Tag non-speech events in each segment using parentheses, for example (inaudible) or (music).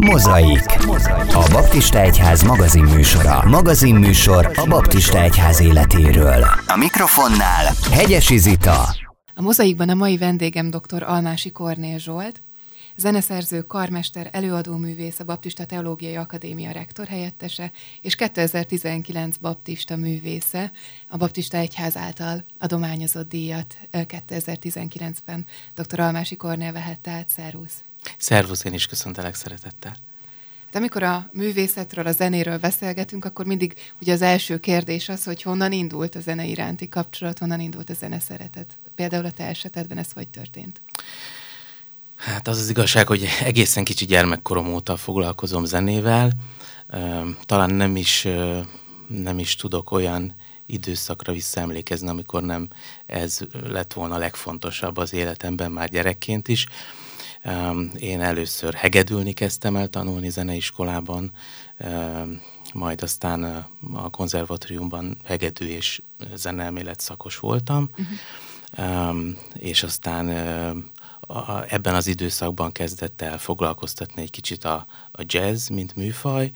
Mozaik. A Baptista Egyház magazinműsora. Magazinműsor a Baptista Egyház életéről. A mikrofonnál Hegyesi Zita. A mozaikban a mai vendégem dr. Almási Kornél Zsolt, zeneszerző, karmester, előadóművész, a Baptista Teológiai Akadémia rektor helyettese, és 2019 baptista művésze, a Baptista Egyház által adományozott díjat 2019-ben dr. Almási Kornél vehette át. Szervusz! Szervusz, én is köszöntelek szeretettel. Hát amikor a művészetről, a zenéről beszélgetünk, akkor mindig ugye az első kérdés az, hogy honnan indult a zene iránti kapcsolat, honnan indult a zene szeretet. Például a te esetedben ez hogy történt? Hát az az igazság, hogy egészen kicsi gyermekkorom óta foglalkozom zenével. Talán nem is, nem is tudok olyan időszakra visszaemlékezni, amikor nem ez lett volna a legfontosabb az életemben már gyerekként is. Én először hegedülni kezdtem el tanulni zeneiskolában, majd aztán a konzervatóriumban hegedű és zeneelmélet szakos voltam, uh-huh. és aztán ebben az időszakban kezdett el foglalkoztatni egy kicsit a, a jazz, mint műfaj,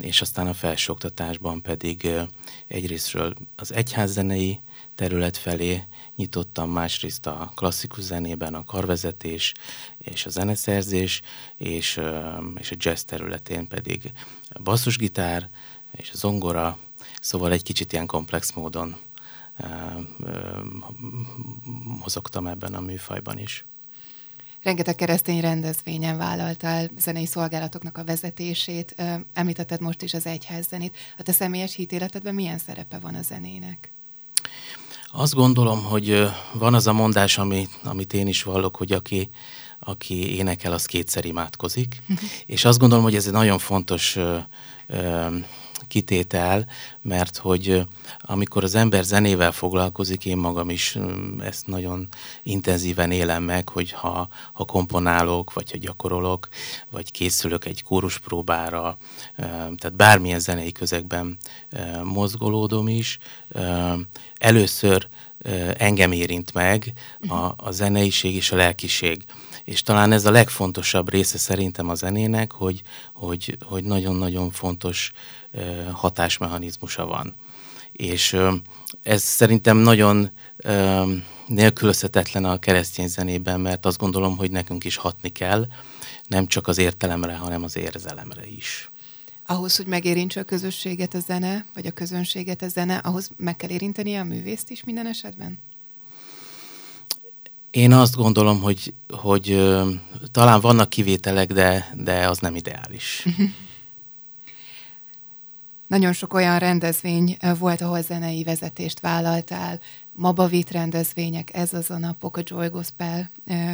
és aztán a felsőoktatásban pedig egyrésztről az egyházzenei terület felé nyitottam, másrészt a klasszikus zenében a karvezetés és a zeneszerzés, és, és a jazz területén pedig a basszusgitár és a zongora, szóval egy kicsit ilyen komplex módon mozogtam ebben a műfajban is. Rengeteg keresztény rendezvényen vállaltál zenei szolgálatoknak a vezetését, említetted most is az egyház zenét. A te személyes hitéletedben milyen szerepe van a zenének? Azt gondolom, hogy van az a mondás, amit, amit én is vallok, hogy aki, aki énekel, az kétszer imádkozik. (laughs) és azt gondolom, hogy ez egy nagyon fontos ö, ö, kitétel, mert hogy amikor az ember zenével foglalkozik, én magam is ezt nagyon intenzíven élem meg, hogy ha, ha komponálok, vagy ha gyakorolok, vagy készülök egy próbára, tehát bármilyen zenei közegben mozgolódom is, először engem érint meg a, a zeneiség és a lelkiség. És talán ez a legfontosabb része szerintem a zenének, hogy, hogy, hogy nagyon-nagyon fontos hatásmechanizmusa van. És ez szerintem nagyon nélkülözhetetlen a keresztény zenében, mert azt gondolom, hogy nekünk is hatni kell, nem csak az értelemre, hanem az érzelemre is. Ahhoz, hogy megérintse a közösséget a zene, vagy a közönséget a zene, ahhoz meg kell érinteni a művészt is minden esetben? Én azt gondolom, hogy, hogy ö, talán vannak kivételek, de, de az nem ideális. (laughs) Nagyon sok olyan rendezvény volt, ahol zenei vezetést vállaltál, Mabavit rendezvények, ez az a napok, a Joy Gospel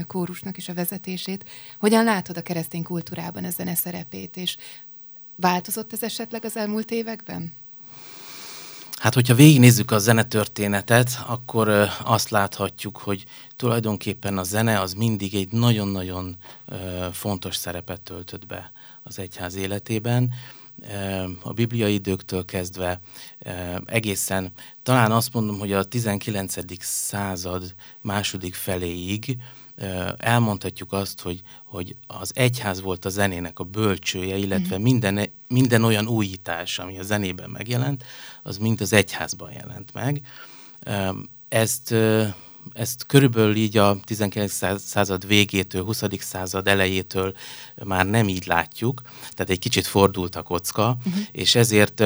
kórusnak is a vezetését. Hogyan látod a keresztény kultúrában a zene szerepét, és változott ez esetleg az elmúlt években? Hát, hogyha végignézzük a zenetörténetet, akkor azt láthatjuk, hogy tulajdonképpen a zene az mindig egy nagyon-nagyon fontos szerepet töltött be az egyház életében a bibliai időktől kezdve egészen, talán azt mondom, hogy a 19. század második feléig elmondhatjuk azt, hogy, hogy az egyház volt a zenének a bölcsője, illetve mm. minden, minden olyan újítás, ami a zenében megjelent, az mind az egyházban jelent meg. Ezt ezt körülbelül így a 19. század végétől, 20. század elejétől már nem így látjuk, tehát egy kicsit fordult a kocka, uh-huh. és ezért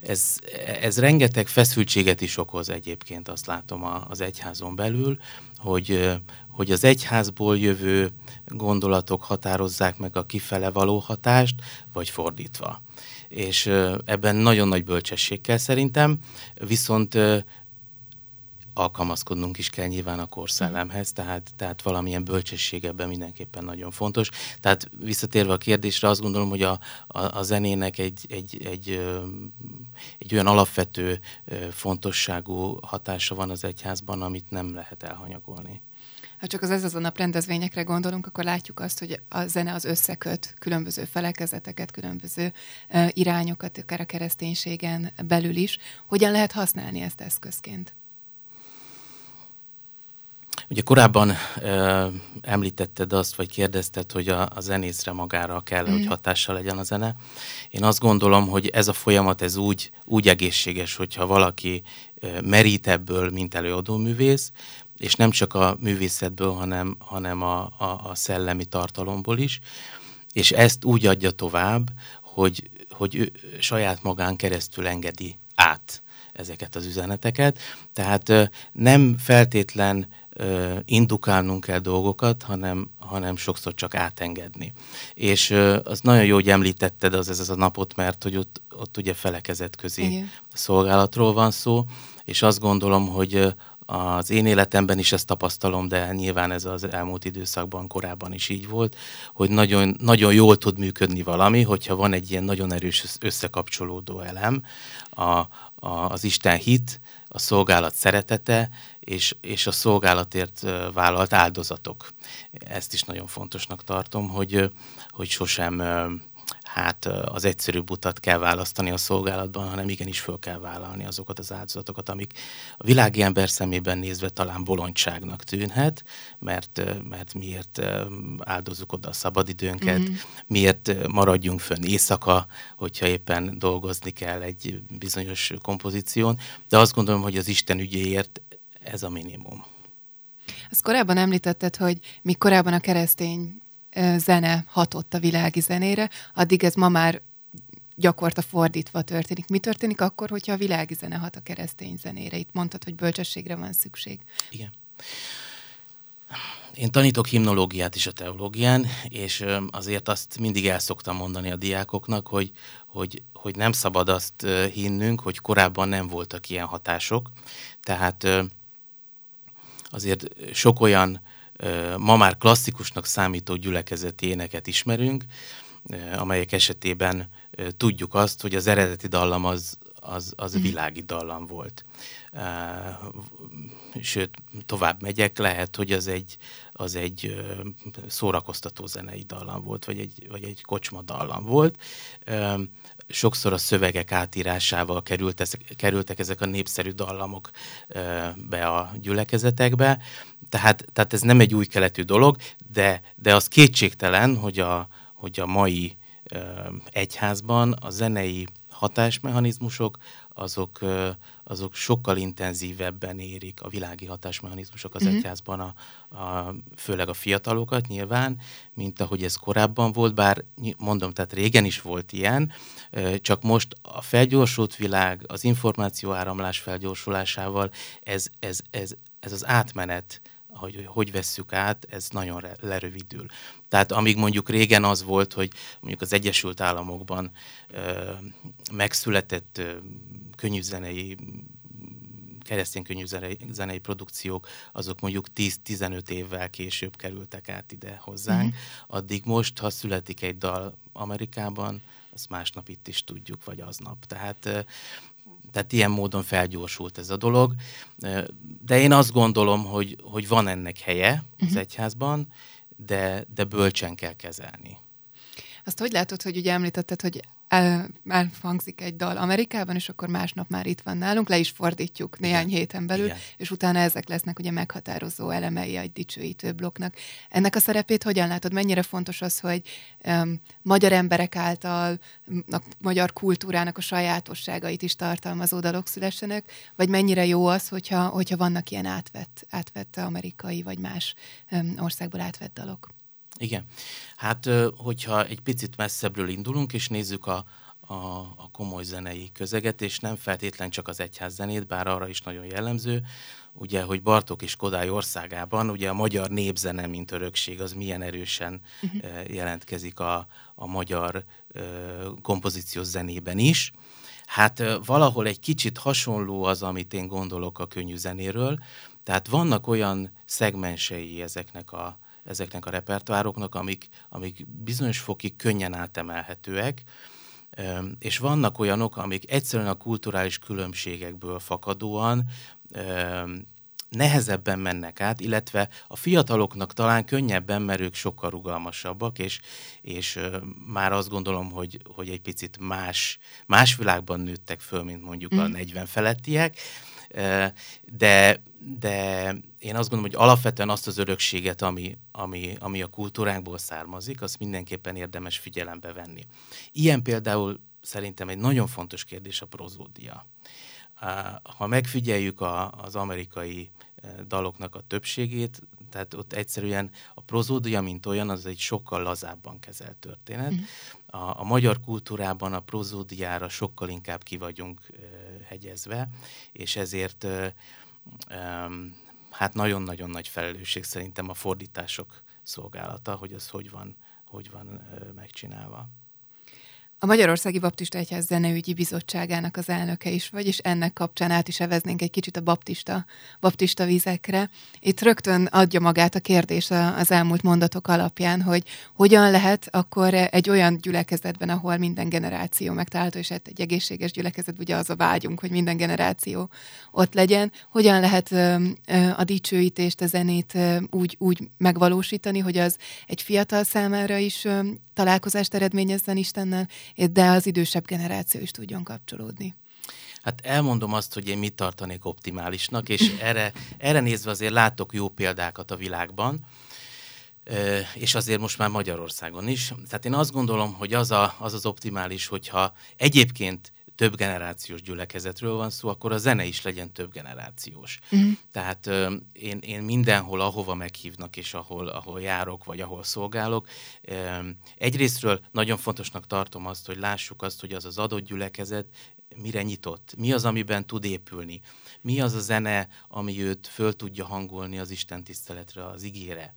ez, ez rengeteg feszültséget is okoz egyébként, azt látom az egyházon belül, hogy, hogy az egyházból jövő gondolatok határozzák meg a kifele való hatást, vagy fordítva. És ebben nagyon nagy bölcsesség kell szerintem, viszont alkalmazkodnunk is kell nyilván a korszellemhez, tehát, tehát valamilyen bölcsesség ebben mindenképpen nagyon fontos. Tehát visszatérve a kérdésre, azt gondolom, hogy a, a, a zenének egy, egy, egy, egy olyan alapvető fontosságú hatása van az egyházban, amit nem lehet elhanyagolni. Ha csak az ez az a rendezvényekre gondolunk, akkor látjuk azt, hogy a zene az összeköt különböző felekezeteket, különböző irányokat, akár a kereszténységen belül is. Hogyan lehet használni ezt eszközként? Ugye korábban ö, említetted azt, vagy kérdezted, hogy a, a zenészre magára kell, mm. hogy hatással legyen a zene. Én azt gondolom, hogy ez a folyamat ez úgy, úgy egészséges, hogyha valaki ö, merít ebből, mint előadóművész, és nem csak a művészetből, hanem, hanem a, a, a szellemi tartalomból is, és ezt úgy adja tovább, hogy, hogy ő saját magán keresztül engedi át ezeket az üzeneteket. Tehát nem feltétlen indukálnunk kell dolgokat, hanem, hanem sokszor csak átengedni. És az nagyon jó, hogy említetted az ez az a napot, mert hogy ott, ott ugye felekezet közé Igen. szolgálatról van szó, és azt gondolom, hogy az én életemben is ezt tapasztalom, de nyilván ez az elmúlt időszakban korábban is így volt, hogy nagyon, nagyon jól tud működni valami, hogyha van egy ilyen nagyon erős összekapcsolódó elem, a, a, az Isten hit, a szolgálat szeretete és, és a szolgálatért vállalt áldozatok. Ezt is nagyon fontosnak tartom, hogy, hogy sosem hát az egyszerűbb utat kell választani a szolgálatban, hanem igenis föl kell vállalni azokat az áldozatokat, amik a világi ember szemében nézve talán bolondságnak tűnhet, mert, mert miért áldozzuk oda a szabadidőnket, mm-hmm. miért maradjunk fönn éjszaka, hogyha éppen dolgozni kell egy bizonyos kompozíción, de azt gondolom, hogy az Isten ügyéért ez a minimum. Azt korábban említetted, hogy mi korábban a keresztény zene hatott a világi zenére, addig ez ma már gyakorta fordítva történik. Mi történik akkor, hogyha a világi zene hat a keresztény zenére? Itt mondtad, hogy bölcsességre van szükség. Igen. Én tanítok himnológiát is a teológián, és azért azt mindig el szoktam mondani a diákoknak, hogy, hogy, hogy nem szabad azt hinnünk, hogy korábban nem voltak ilyen hatások. Tehát azért sok olyan ma már klasszikusnak számító gyülekezeti éneket ismerünk, amelyek esetében tudjuk azt, hogy az eredeti dallam az, az, az mhm. világi dallam volt. Sőt, tovább megyek, lehet, hogy az egy, az egy szórakoztató zenei dallam volt, vagy egy, vagy egy kocsma dallam volt sokszor a szövegek átírásával került, kerültek ezek a népszerű dallamok be a gyülekezetekbe. Tehát, tehát ez nem egy új keletű dolog, de, de az kétségtelen, hogy a, hogy a mai egyházban a zenei hatásmechanizmusok azok, azok sokkal intenzívebben érik a világi hatásmechanizmusok az uh-huh. egyházban, a, a, főleg a fiatalokat nyilván, mint ahogy ez korábban volt, bár mondom, tehát régen is volt ilyen, csak most a felgyorsult világ, az információáramlás felgyorsulásával ez, ez, ez, ez az átmenet hogy hogy vesszük át, ez nagyon lerövidül. Tehát amíg mondjuk régen az volt, hogy mondjuk az Egyesült Államokban ö, megszületett ö, könnyűzenei keresztény könnyű zenei, zenei produkciók, azok mondjuk 10-15 évvel később kerültek át ide hozzánk. Mm-hmm. Addig most, ha születik egy dal Amerikában, azt másnap itt is tudjuk, vagy aznap. Tehát tehát ilyen módon felgyorsult ez a dolog. De én azt gondolom, hogy, hogy van ennek helye az uh-huh. egyházban, de, de bölcsen kell kezelni. Azt hogy látod, hogy ugye említetted, hogy el, elhangzik egy dal Amerikában, és akkor másnap már itt van nálunk, le is fordítjuk néhány Igen. héten belül, Igen. és utána ezek lesznek ugye meghatározó elemei egy dicsőítő blokknak. Ennek a szerepét hogyan látod? Mennyire fontos az, hogy um, magyar emberek által a magyar kultúrának a sajátosságait is tartalmazó dalok szülessenek, vagy mennyire jó az, hogyha, hogyha vannak ilyen átvett, átvett amerikai vagy más um, országból átvett dalok? Igen. Hát, hogyha egy picit messzebbről indulunk, és nézzük a, a, a komoly zenei közeget, és nem feltétlen csak az egyház zenét, bár arra is nagyon jellemző, ugye, hogy Bartók és Kodály országában ugye a magyar népzene, mint örökség, az milyen erősen uh-huh. jelentkezik a, a magyar uh, kompozíciós zenében is. Hát uh, valahol egy kicsit hasonló az, amit én gondolok a könnyű zenéről, tehát vannak olyan szegmensei ezeknek a, ezeknek a repertoároknak, amik, amik bizonyos fokig könnyen átemelhetőek, és vannak olyanok, amik egyszerűen a kulturális különbségekből fakadóan nehezebben mennek át, illetve a fiataloknak talán könnyebben, mert ők sokkal rugalmasabbak, és, és már azt gondolom, hogy, hogy egy picit más, más világban nőttek föl, mint mondjuk mm. a 40 felettiek, de, de én azt gondolom, hogy alapvetően azt az örökséget, ami, ami, ami a kultúránkból származik, azt mindenképpen érdemes figyelembe venni. Ilyen például szerintem egy nagyon fontos kérdés a prozódia. Ha megfigyeljük a, az amerikai daloknak a többségét, tehát ott egyszerűen a prozódia, mint olyan, az egy sokkal lazábban kezelt történet. Uh-huh. A, a magyar kultúrában a prozódiára sokkal inkább ki vagyunk uh, hegyezve, és ezért uh, um, hát nagyon-nagyon nagy felelősség szerintem a fordítások szolgálata, hogy az hogy van, hogy van uh, megcsinálva. A Magyarországi Baptista Egyház Zeneügyi Bizottságának az elnöke is vagy, és ennek kapcsán át is eveznénk egy kicsit a baptista, baptista vizekre. Itt rögtön adja magát a kérdés az elmúlt mondatok alapján, hogy hogyan lehet akkor egy olyan gyülekezetben, ahol minden generáció megtalálható, és hát egy egészséges gyülekezet, ugye az a vágyunk, hogy minden generáció ott legyen, hogyan lehet a dicsőítést, a zenét úgy, úgy megvalósítani, hogy az egy fiatal számára is találkozást eredményezzen Istennel, de az idősebb generáció is tudjon kapcsolódni. Hát elmondom azt, hogy én mit tartanék optimálisnak, és (laughs) erre, erre nézve azért látok jó példákat a világban, és azért most már Magyarországon is. Tehát én azt gondolom, hogy az a, az, az optimális, hogyha egyébként több generációs gyülekezetről van szó, akkor a zene is legyen több generációs. Uh-huh. Tehát ö, én, én mindenhol, ahova meghívnak, és ahol, ahol járok, vagy ahol szolgálok, ö, egyrésztről nagyon fontosnak tartom azt, hogy lássuk azt, hogy az az adott gyülekezet mire nyitott, mi az, amiben tud épülni, mi az a zene, ami őt föl tudja hangolni az Isten tiszteletre, az igére.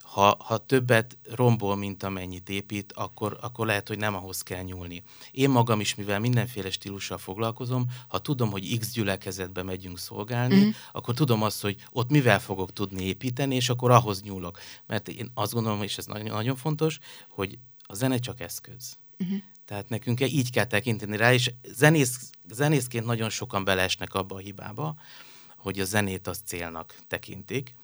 Ha, ha többet rombol, mint amennyit épít, akkor, akkor lehet, hogy nem ahhoz kell nyúlni. Én magam is, mivel mindenféle stílussal foglalkozom, ha tudom, hogy X gyülekezetbe megyünk szolgálni, mm. akkor tudom azt, hogy ott mivel fogok tudni építeni, és akkor ahhoz nyúlok. Mert én azt gondolom, és ez nagyon, nagyon fontos, hogy a zene csak eszköz. Uh-huh. Tehát nekünk így kell tekinteni rá, és zenész, zenészként nagyon sokan beleesnek abba a hibába, hogy a zenét az célnak tekintik.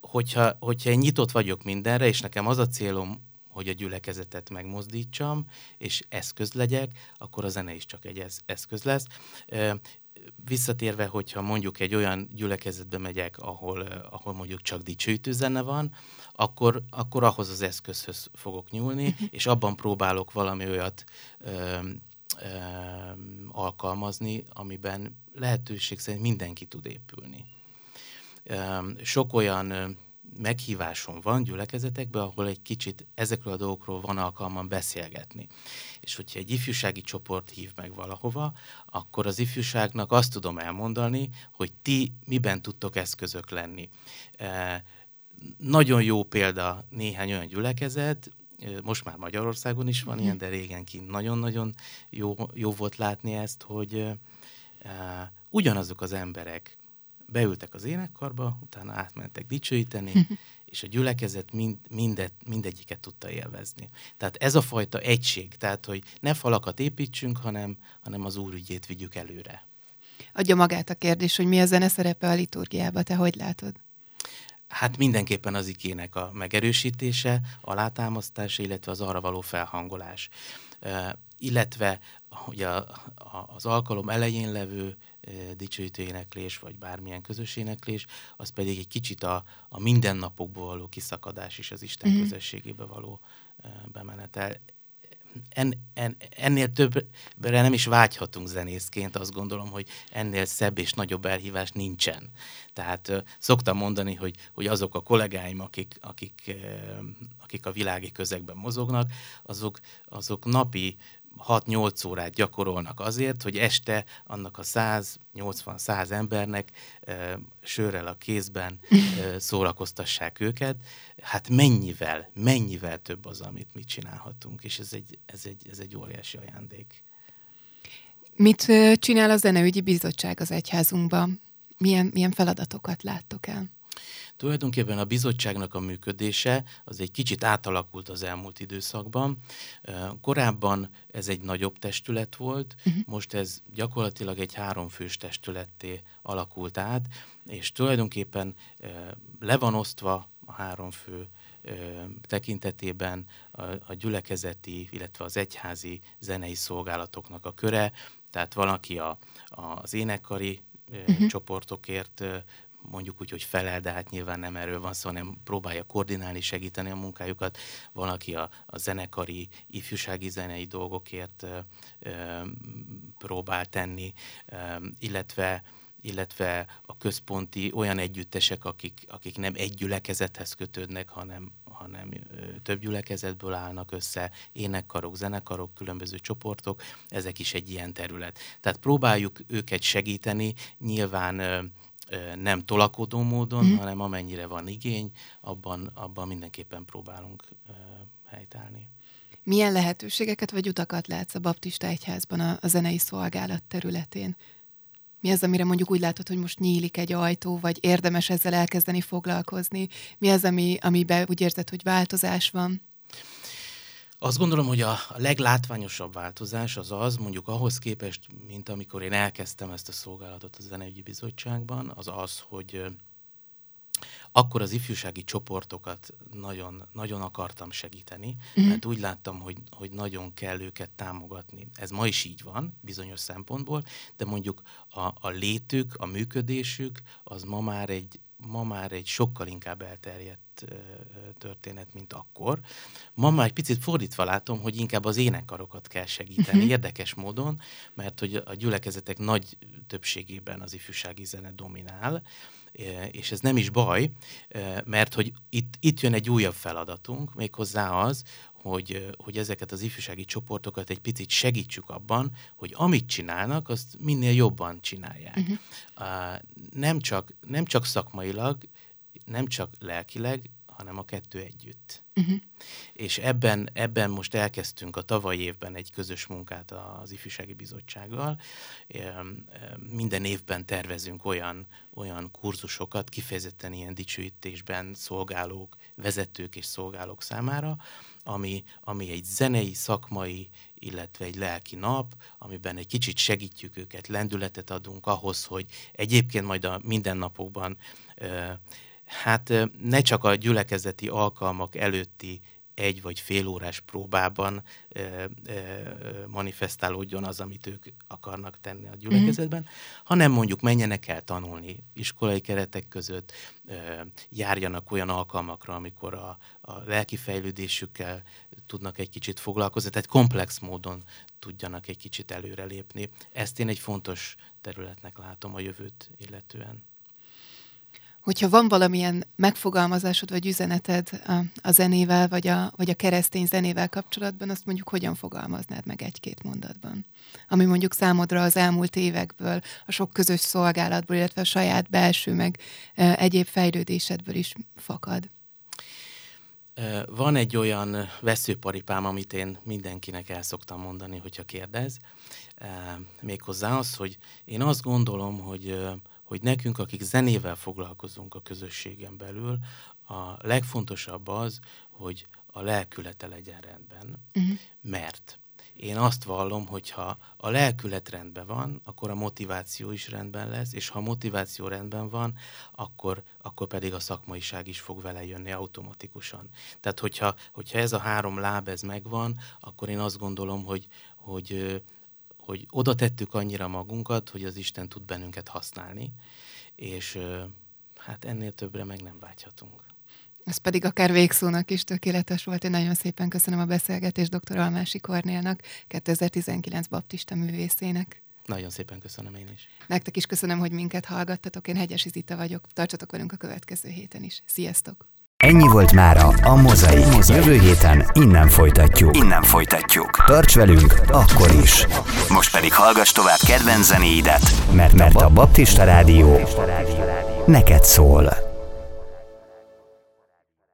Hogyha, hogyha én nyitott vagyok mindenre, és nekem az a célom, hogy a gyülekezetet megmozdítsam, és eszköz legyek, akkor a zene is csak egy eszköz lesz visszatérve, hogyha mondjuk egy olyan gyülekezetbe megyek, ahol, ahol mondjuk csak dicsőítő zene van, akkor, akkor ahhoz az eszközhöz fogok nyúlni, uh-huh. és abban próbálok valami olyat ö, ö, alkalmazni, amiben lehetőség szerint mindenki tud épülni. Ö, sok olyan meghívásom van gyülekezetekbe, ahol egy kicsit ezekről a dolgokról van alkalmam beszélgetni. És hogyha egy ifjúsági csoport hív meg valahova, akkor az ifjúságnak azt tudom elmondani, hogy ti miben tudtok eszközök lenni. E, nagyon jó példa néhány olyan gyülekezet, most már Magyarországon is van ilyen, de régen kint nagyon-nagyon jó, jó volt látni ezt, hogy e, ugyanazok az emberek beültek az énekkarba, utána átmentek dicsőíteni, (laughs) és a gyülekezet mind, mindet, mindegyiket tudta élvezni. Tehát ez a fajta egység, tehát hogy ne falakat építsünk, hanem, hanem az Úr ügyét vigyük előre. Adja magát a kérdés, hogy mi a zene szerepe a liturgiába, te hogy látod? Hát mindenképpen az ikének a megerősítése, alátámasztása, illetve az arra való felhangolás. Uh, illetve ugye a, a, az alkalom elején levő dicsőítő éneklés, vagy bármilyen közös éneklés, az pedig egy kicsit a, a mindennapokból való kiszakadás és az Isten mm. közösségébe való bemenetel. En, en, ennél többre nem is vágyhatunk zenészként, azt gondolom, hogy ennél szebb és nagyobb elhívás nincsen. Tehát szoktam mondani, hogy, hogy azok a kollégáim, akik, akik, akik a világi közegben mozognak, azok, azok napi 6-8 órát gyakorolnak azért, hogy este annak a 180-100 embernek e, sörrel a kézben e, szórakoztassák őket. Hát mennyivel, mennyivel több az, amit mi csinálhatunk, és ez egy, ez egy, ez egy óriási ajándék. Mit csinál a Zeneügyi Bizottság az egyházunkban? Milyen, milyen feladatokat láttok el? Tulajdonképpen a bizottságnak a működése az egy kicsit átalakult az elmúlt időszakban. Korábban ez egy nagyobb testület volt, uh-huh. most ez gyakorlatilag egy háromfős testületté alakult át, és tulajdonképpen le van osztva a három fő tekintetében a, a gyülekezeti, illetve az egyházi zenei szolgálatoknak a köre, tehát valaki a, a, az énekkari uh-huh. csoportokért mondjuk úgy, hogy felel, de hát nyilván nem erről van szó, hanem próbálja koordinálni, segíteni a munkájukat. Valaki a, a zenekari, ifjúsági zenei dolgokért ö, ö, próbál tenni, ö, illetve illetve a központi olyan együttesek, akik, akik nem egy gyülekezethez kötődnek, hanem, hanem több gyülekezetből állnak össze, énekkarok, zenekarok, különböző csoportok, ezek is egy ilyen terület. Tehát próbáljuk őket segíteni, nyilván nem tolakodó módon, mm. hanem amennyire van igény, abban, abban mindenképpen próbálunk helytállni. Milyen lehetőségeket vagy utakat látsz a baptista egyházban a, a zenei szolgálat területén? Mi az, amire mondjuk úgy látod, hogy most nyílik egy ajtó, vagy érdemes ezzel elkezdeni foglalkozni? Mi az, ami, amiben úgy érzed, hogy változás van? Azt gondolom, hogy a leglátványosabb változás az az, mondjuk ahhoz képest, mint amikor én elkezdtem ezt a szolgálatot a Zeneügyi Bizottságban, az az, hogy akkor az ifjúsági csoportokat nagyon, nagyon akartam segíteni, mm. mert úgy láttam, hogy, hogy nagyon kell őket támogatni. Ez ma is így van, bizonyos szempontból, de mondjuk a, a létük, a működésük, az ma már egy, ma már egy sokkal inkább elterjedt történet, mint akkor. Ma már egy picit fordítva látom, hogy inkább az énekkarokat kell segíteni, uh-huh. érdekes módon, mert hogy a gyülekezetek nagy többségében az ifjúsági zene dominál, és ez nem is baj, mert hogy itt, itt jön egy újabb feladatunk, méghozzá az, hogy, hogy ezeket az ifjúsági csoportokat egy picit segítsük abban, hogy amit csinálnak, azt minél jobban csinálják. Uh-huh. Nem, csak, nem csak szakmailag, nem csak lelkileg, hanem a kettő együtt. Uh-huh. És ebben, ebben most elkezdtünk a tavalyi évben egy közös munkát az Ifjúsági Bizottsággal. Minden évben tervezünk olyan, olyan kurzusokat, kifejezetten ilyen dicsőítésben szolgálók, vezetők és szolgálók számára, ami, ami egy zenei, szakmai, illetve egy lelki nap, amiben egy kicsit segítjük őket, lendületet adunk ahhoz, hogy egyébként majd a mindennapokban hát ne csak a gyülekezeti alkalmak előtti egy vagy fél órás próbában ö, ö, manifestálódjon az, amit ők akarnak tenni a gyülekezetben, mm. hanem mondjuk menjenek el tanulni iskolai keretek között, ö, járjanak olyan alkalmakra, amikor a, a lelki fejlődésükkel tudnak egy kicsit foglalkozni, tehát komplex módon tudjanak egy kicsit előrelépni. Ezt én egy fontos területnek látom a jövőt illetően hogyha van valamilyen megfogalmazásod vagy üzeneted a, a zenével, vagy a, vagy a keresztény zenével kapcsolatban, azt mondjuk hogyan fogalmaznád meg egy-két mondatban? Ami mondjuk számodra az elmúlt évekből, a sok közös szolgálatból, illetve a saját belső, meg e, egyéb fejlődésedből is fakad. Van egy olyan veszőparipám, amit én mindenkinek el szoktam mondani, hogyha kérdez. Méghozzá az, hogy én azt gondolom, hogy hogy nekünk, akik zenével foglalkozunk a közösségen belül, a legfontosabb az, hogy a lelkülete legyen rendben, uh-huh. mert én azt vallom, hogy ha a lelkület rendben van, akkor a motiváció is rendben lesz, és ha a motiváció rendben van, akkor, akkor pedig a szakmaiság is fog vele jönni automatikusan. Tehát, hogyha, hogyha ez a három láb ez megvan, akkor én azt gondolom, hogy, hogy hogy oda tettük annyira magunkat, hogy az Isten tud bennünket használni, és hát ennél többre meg nem vágyhatunk. Ez pedig akár végszónak is tökéletes volt. Én nagyon szépen köszönöm a beszélgetést dr. Almási Kornélnak, 2019 baptista művészének. Nagyon szépen köszönöm én is. Nektek is köszönöm, hogy minket hallgattatok. Én Hegyesi Zita vagyok. Tartsatok velünk a következő héten is. Sziasztok! Ennyi volt mára a Mozaik. Jövő héten innen folytatjuk. Innen folytatjuk. Tarts velünk akkor is. Most pedig hallgass tovább kedvenc zenéidet, mert, mert a Baptista Rádió neked szól.